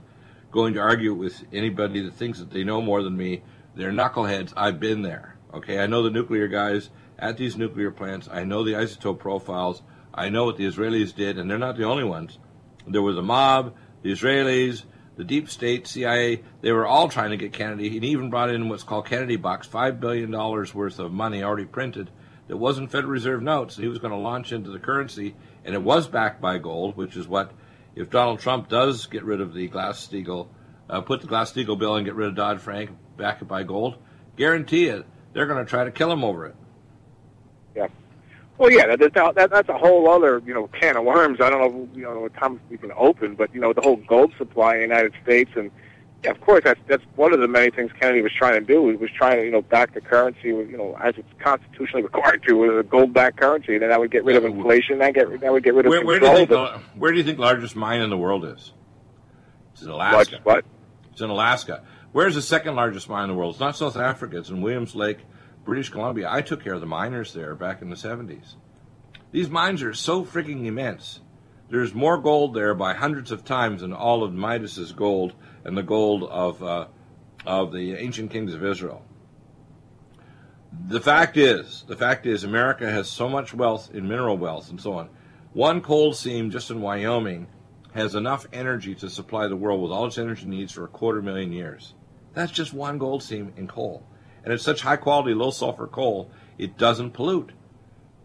going to argue with anybody that thinks that they know more than me. They're knuckleheads. I've been there. Okay, I know the nuclear guys at these nuclear plants. I know the isotope profiles. I know what the Israelis did, and they're not the only ones. There was a mob, the Israelis, the deep state, CIA. They were all trying to get Kennedy. He even brought in what's called Kennedy Box, five billion dollars worth of money already printed that wasn't Federal Reserve notes. He was going to launch into the currency, and it was backed by gold, which is what, if Donald Trump does get rid of the Glass-Steagall, uh, put the Glass-Steagall bill and get rid of Dodd-Frank, back it by gold, guarantee it, they're going to try to kill him over it. Yeah. Well, yeah, that, that, that, that's a whole other, you know, can of worms. I don't know, you know, what time we can open, but you know, the whole gold supply in the United States, and yeah, of course, that's that's one of the many things Kennedy was trying to do. He was trying to, you know, back the currency, you know, as it's constitutionally required to, with a gold-backed currency. And then that would get rid of inflation. That get that would get rid of Where, where, do you think the, where do you think largest mine in the world is? It's in Alaska. what? It's in Alaska. Where's the second largest mine in the world? It's not South Africa. It's in Williams Lake, British Columbia. I took care of the miners there back in the 70s. These mines are so freaking immense. There's more gold there by hundreds of times than all of Midas's gold and the gold of uh, of the ancient kings of Israel. The fact is, the fact is, America has so much wealth in mineral wealth and so on. One coal seam just in Wyoming has enough energy to supply the world with all its energy needs for a quarter million years. That's just one gold seam in coal. And it's such high quality, low sulfur coal, it doesn't pollute.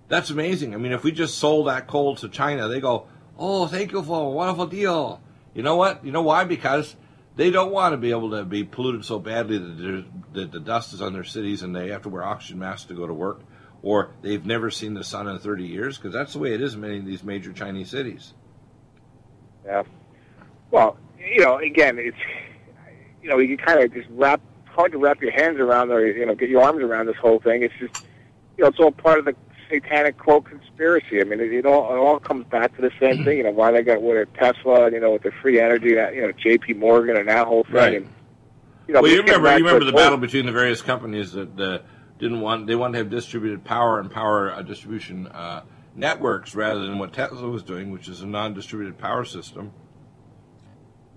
That's amazing. I mean, if we just sold that coal to China, they go, oh, thank you for a wonderful deal. You know what? You know why? Because they don't want to be able to be polluted so badly that, that the dust is on their cities and they have to wear oxygen masks to go to work, or they've never seen the sun in 30 years, because that's the way it is in many of these major Chinese cities. Yeah. Well, you know, again, it's you know, you can kind of just wrap hard to wrap your hands around or you know get your arms around this whole thing. It's just you know, it's all part of the satanic quote conspiracy. I mean, it, it all it all comes back to the same thing. You know, why they got with Tesla, you know, with the free energy, that you know, J.P. Morgan and that whole thing. Right. And, you know, well, you remember, you remember the whole- battle between the various companies that uh, didn't want they wanted to have distributed power and power uh, distribution uh, networks rather than what Tesla was doing, which is a non-distributed power system.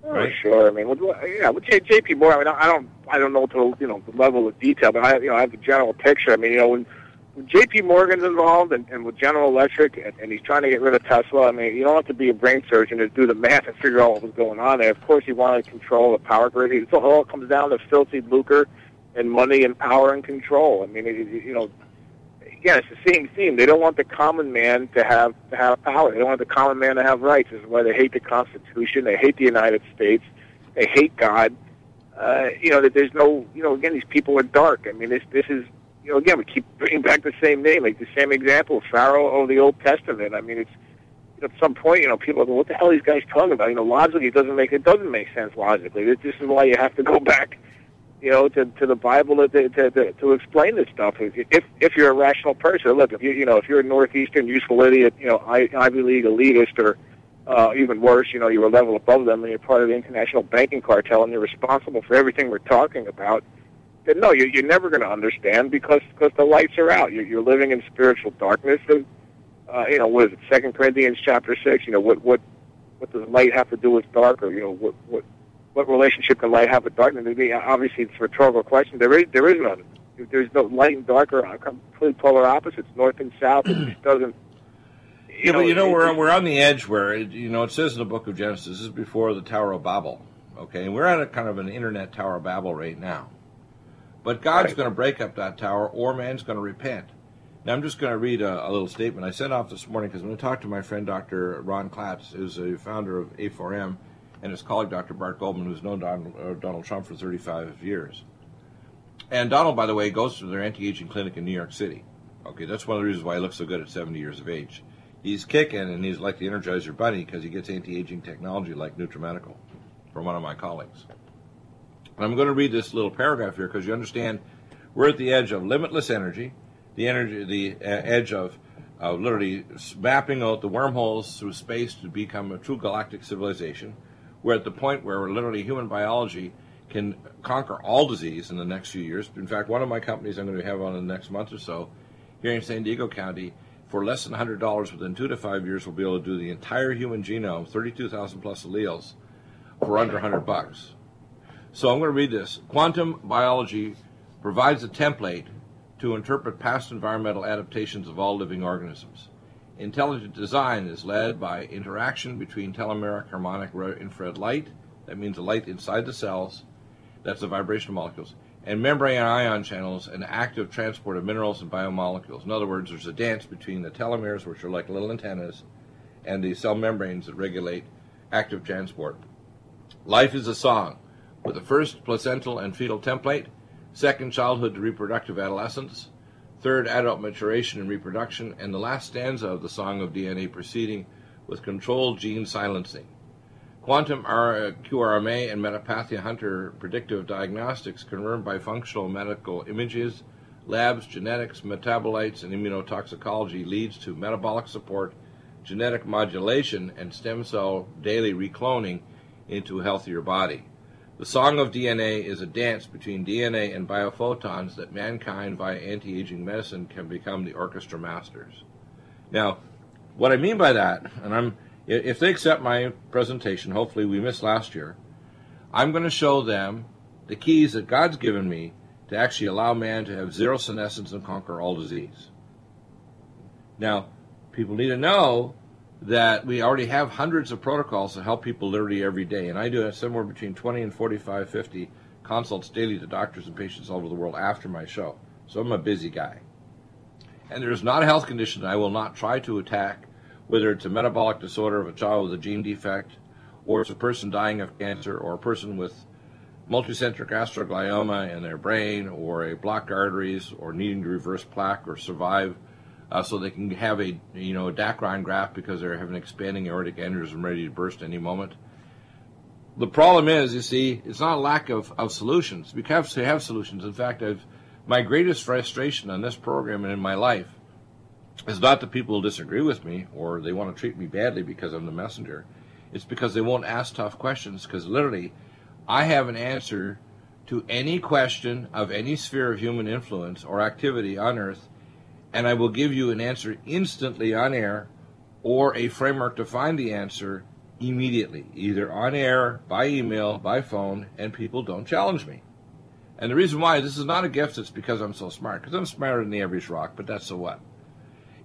Oh, right? sure. I mean, with, yeah, with J- J.P. Morgan, I, mean, I don't, I don't know to you know the level of detail, but I, you know, I have the general picture. I mean, you know, when J.P. Morgan's involved and, and with General Electric, and, and he's trying to get rid of Tesla. I mean, you don't have to be a brain surgeon to do the math and figure out what was going on there. Of course, he wanted to control the power grid. It all comes down to filthy lucre and money and power and control. I mean, it, it, you know, again, it's the same theme. They don't want the common man to have to have power. They don't want the common man to have rights. This is why they hate the Constitution. They hate the United States. They hate God. Uh, you know that there's no. You know, again, these people are dark. I mean, this this is. You know, again, we keep bringing back the same name, like the same example, Pharaoh of the Old Testament. I mean, it's you know, at some point, you know, people go, "What the hell are these guys talking about?" You know, logically, it doesn't make it doesn't make sense logically. This, this is why you have to go back you know, to, to the Bible to, to, to, to explain this stuff. If, if you're a rational person, look, if you, you know, if you're a Northeastern useful idiot, you know, I, Ivy League elitist or, uh, even worse, you know, you're a level above them and you're part of the international banking cartel and you're responsible for everything we're talking about, then no, you're, you're never going to understand because, because the lights are out. You're, you're living in spiritual darkness. And, uh, you know, what is it, Second Corinthians chapter 6, you know, what, what, what does light have to do with dark or, you know, what, what, what relationship can light have with darkness? Uh, obviously, it's a rhetorical question. There is there is none. There's no light and dark are uh, complete polar opposites, north and south. It just doesn't. You yeah, know, but you know we're we're on the edge where it, you know it says in the book of Genesis this is before the Tower of Babel, okay, and we're at a kind of an internet Tower of Babel right now. But God's right. going to break up that tower, or man's going to repent. Now I'm just going to read a, a little statement I sent off this morning because I'm going to talk to my friend Dr. Ron Klatz, who's a founder of A4M, and his colleague, Dr. Bart Goldman, who's known Donald, uh, Donald Trump for 35 years. And Donald, by the way, goes to their anti-aging clinic in New York City. Okay, that's one of the reasons why he looks so good at 70 years of age. He's kicking, and he's like the Energizer Bunny because he gets anti-aging technology like NutriMedical from one of my colleagues. And I'm going to read this little paragraph here because you understand we're at the edge of limitless energy, the energy, the uh, edge of uh, literally mapping out the wormholes through space to become a true galactic civilization we're at the point where literally human biology can conquer all disease in the next few years. In fact, one of my companies I'm going to have on in the next month or so here in San Diego County for less than $100 within two to five years will be able to do the entire human genome, 32,000 plus alleles, for under 100 bucks. So I'm going to read this. Quantum biology provides a template to interpret past environmental adaptations of all living organisms. Intelligent design is led by interaction between telomeric harmonic infrared light, that means the light inside the cells, that's the vibration molecules, and membrane ion channels and active transport of minerals and biomolecules. In other words, there's a dance between the telomeres, which are like little antennas, and the cell membranes that regulate active transport. Life is a song, with the first placental and fetal template, second childhood to reproductive adolescence, third adult maturation and reproduction, and the last stanza of the Song of DNA proceeding with controlled gene silencing. Quantum QRMA and Metapathia Hunter predictive diagnostics confirmed by functional medical images, labs, genetics, metabolites, and immunotoxicology leads to metabolic support, genetic modulation, and stem cell daily recloning into a healthier body. The Song of DNA is a dance between DNA and biophotons that mankind, via anti aging medicine, can become the orchestra masters. Now, what I mean by that, and I'm if they accept my presentation, hopefully we missed last year, I'm going to show them the keys that God's given me to actually allow man to have zero senescence and conquer all disease. Now, people need to know that we already have hundreds of protocols to help people literally every day. And I do somewhere between 20 and 45, 50 consults daily to doctors and patients all over the world after my show. So I'm a busy guy. And there's not a health condition I will not try to attack, whether it's a metabolic disorder of a child with a gene defect, or it's a person dying of cancer, or a person with multicentric astroglioma in their brain, or a blocked arteries, or needing to reverse plaque or survive uh, so they can have a you know a Dacron graft because they have an expanding aortic aneurysm ready to burst any moment. The problem is, you see, it's not a lack of, of solutions. We have to have solutions. In fact, I've, my greatest frustration on this program and in my life is not that people disagree with me or they want to treat me badly because I'm the messenger. It's because they won't ask tough questions because literally I have an answer to any question of any sphere of human influence or activity on earth and I will give you an answer instantly on air or a framework to find the answer immediately, either on air, by email, by phone, and people don't challenge me. And the reason why this is not a gift is because I'm so smart, because I'm smarter than the average rock, but that's so what.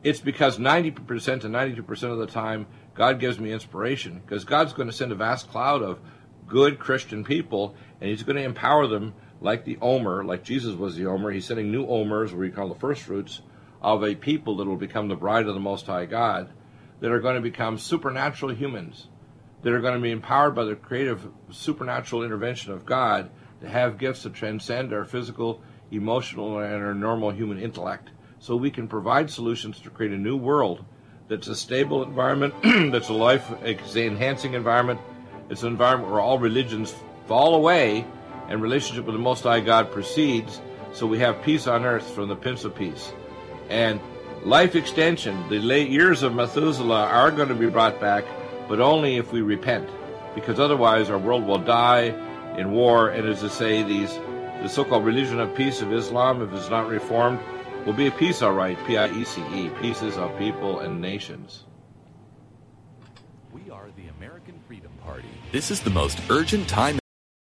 It's because 90% to 92% of the time, God gives me inspiration, because God's going to send a vast cloud of good Christian people, and He's going to empower them like the Omer, like Jesus was the Omer. He's sending new Omers, what we call the first fruits, of a people that will become the bride of the Most High God, that are going to become supernatural humans, that are going to be empowered by the creative supernatural intervention of God to have gifts that transcend our physical, emotional, and our normal human intellect. So we can provide solutions to create a new world that's a stable environment, that's a life enhancing environment, it's an environment where all religions fall away and relationship with the Most High God proceeds, so we have peace on earth from the Prince of Peace. And life extension, the late years of Methuselah are going to be brought back, but only if we repent, because otherwise our world will die in war. And as I say, these the so-called religion of peace of Islam, if it's not reformed, will be a peace, all right. P-I-E-C-E, pieces of people and nations. We are the American Freedom Party. This is the most urgent time.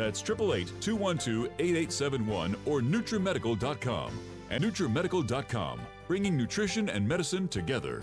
That's 888 212 8871 or NutriMedical.com. And NutriMedical.com, bringing nutrition and medicine together.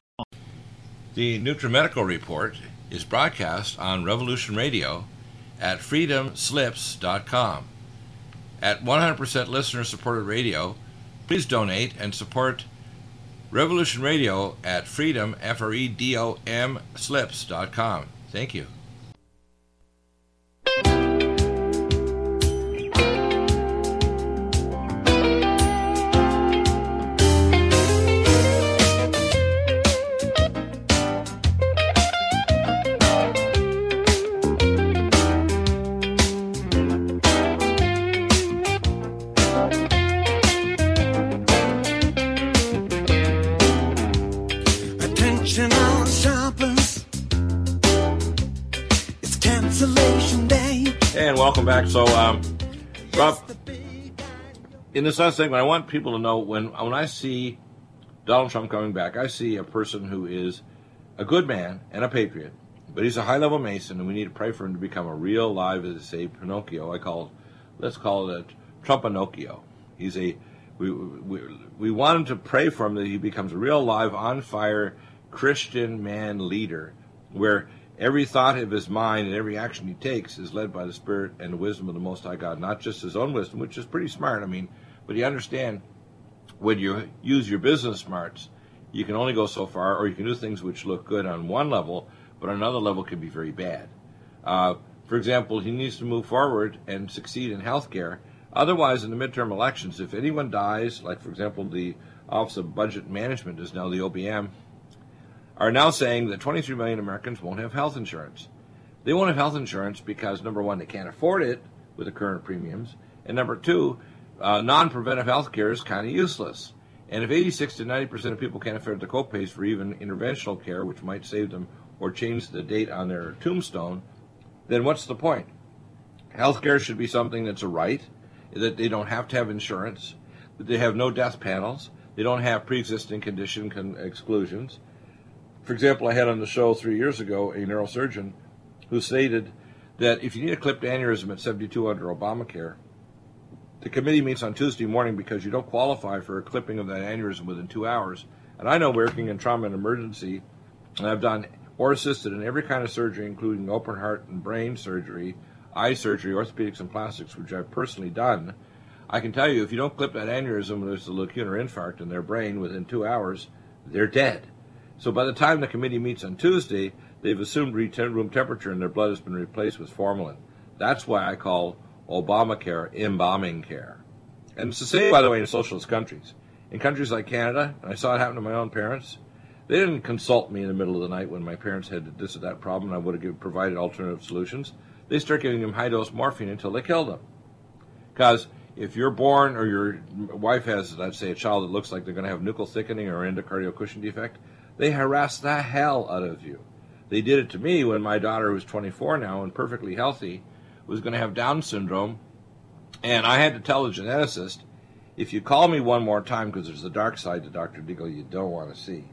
The NutriMedical Report is broadcast on Revolution Radio at freedomslips.com. At 100% listener supported radio, please donate and support Revolution Radio at freedom, F R E D O M, slips.com. Thank you. In this last segment, I want people to know when when I see Donald Trump coming back, I see a person who is a good man and a patriot, but he's a high level Mason, and we need to pray for him to become a real live, as they say, Pinocchio. I call it, let's call it a Trumpinocchio. He's a we, we, we want him to pray for him that he becomes a real live, on fire Christian man leader, where every thought of his mind and every action he takes is led by the Spirit and the wisdom of the Most High God, not just his own wisdom, which is pretty smart. I mean, but you understand when you use your business smarts, you can only go so far, or you can do things which look good on one level, but on another level can be very bad. Uh, for example, he needs to move forward and succeed in healthcare. Otherwise, in the midterm elections, if anyone dies, like for example, the Office of Budget Management is now the OBM, are now saying that 23 million Americans won't have health insurance. They won't have health insurance because number one, they can't afford it with the current premiums, and number two, uh, non-preventive health care is kind of useless. And if 86 to 90 percent of people can't afford the copays for even interventional care, which might save them or change the date on their tombstone, then what's the point? Healthcare should be something that's a right, that they don't have to have insurance, that they have no death panels, they don't have pre-existing condition con- exclusions. For example, I had on the show three years ago a neurosurgeon who stated that if you need a clipped aneurysm at 72 under Obamacare, the committee meets on Tuesday morning because you don't qualify for a clipping of that aneurysm within two hours. And I know working in trauma and emergency, and I've done or assisted in every kind of surgery, including open heart and brain surgery, eye surgery, orthopedics, and plastics, which I've personally done. I can tell you, if you don't clip that aneurysm, there's a lacunar infarct in their brain within two hours, they're dead. So by the time the committee meets on Tuesday, they've assumed room temperature and their blood has been replaced with formalin. That's why I call Obamacare embalming care. And it's the same, by the way, in socialist countries. In countries like Canada, and I saw it happen to my own parents, they didn't consult me in the middle of the night when my parents had this or that problem and I would have provided alternative solutions. They start giving them high dose morphine until they kill them. Because if you're born or your wife has, let's say, a child that looks like they're going to have nuchal thickening or endocardial cushion defect, they harass the hell out of you. They did it to me when my daughter was 24 now and perfectly healthy was going to have Down syndrome, and I had to tell the geneticist, if you call me one more time, because there's a dark side to Dr. Deagle you don't want to see.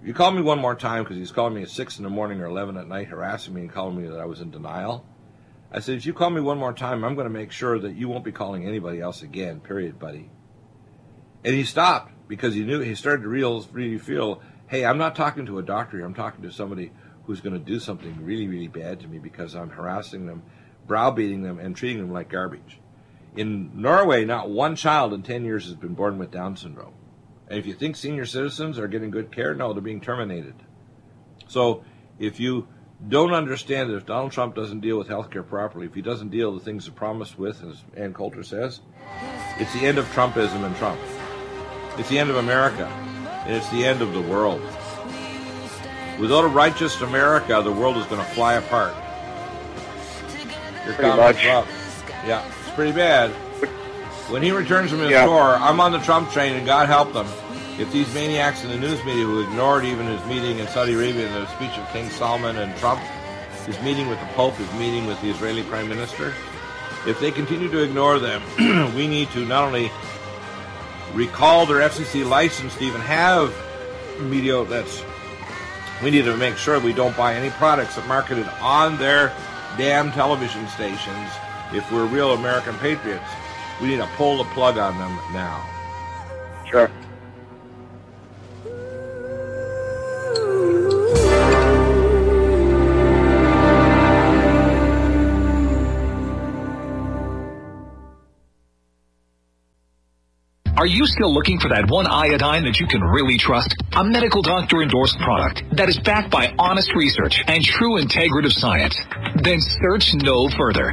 If you call me one more time, because he's calling me at 6 in the morning or 11 at night, harassing me and calling me that I was in denial, I said, if you call me one more time, I'm going to make sure that you won't be calling anybody else again, period, buddy. And he stopped because he knew, he started to real, really feel, hey, I'm not talking to a doctor here. I'm talking to somebody who's going to do something really, really bad to me because I'm harassing them browbeating them and treating them like garbage. In Norway, not one child in 10 years has been born with Down syndrome. And if you think senior citizens are getting good care, no, they're being terminated. So if you don't understand that if Donald Trump doesn't deal with health care properly, if he doesn't deal with the things he promised with, as Ann Coulter says, it's the end of Trumpism and Trump. It's the end of America, and it's the end of the world. Without a righteous America, the world is going to fly apart. Your Pretty much. Yeah, it's pretty bad. When he returns from his Yeah. tour, I'm on the Trump train, and God help them. If these maniacs in the news media who ignored even his meeting in Saudi Arabia, and the speech of King Salman and Trump, his meeting with the Pope, his meeting with the Israeli Prime Minister, if they continue to ignore them, we need to not only recall their FCC license to even have media outlets, we need to make sure we don't buy any products that marketed on their damn television stations. If we're real American patriots, we need to pull the plug on them now. Sure. Are you still looking for that one iodine that you can really trust? A medical doctor endorsed product that is backed by honest research and true integrative science? Then search no further.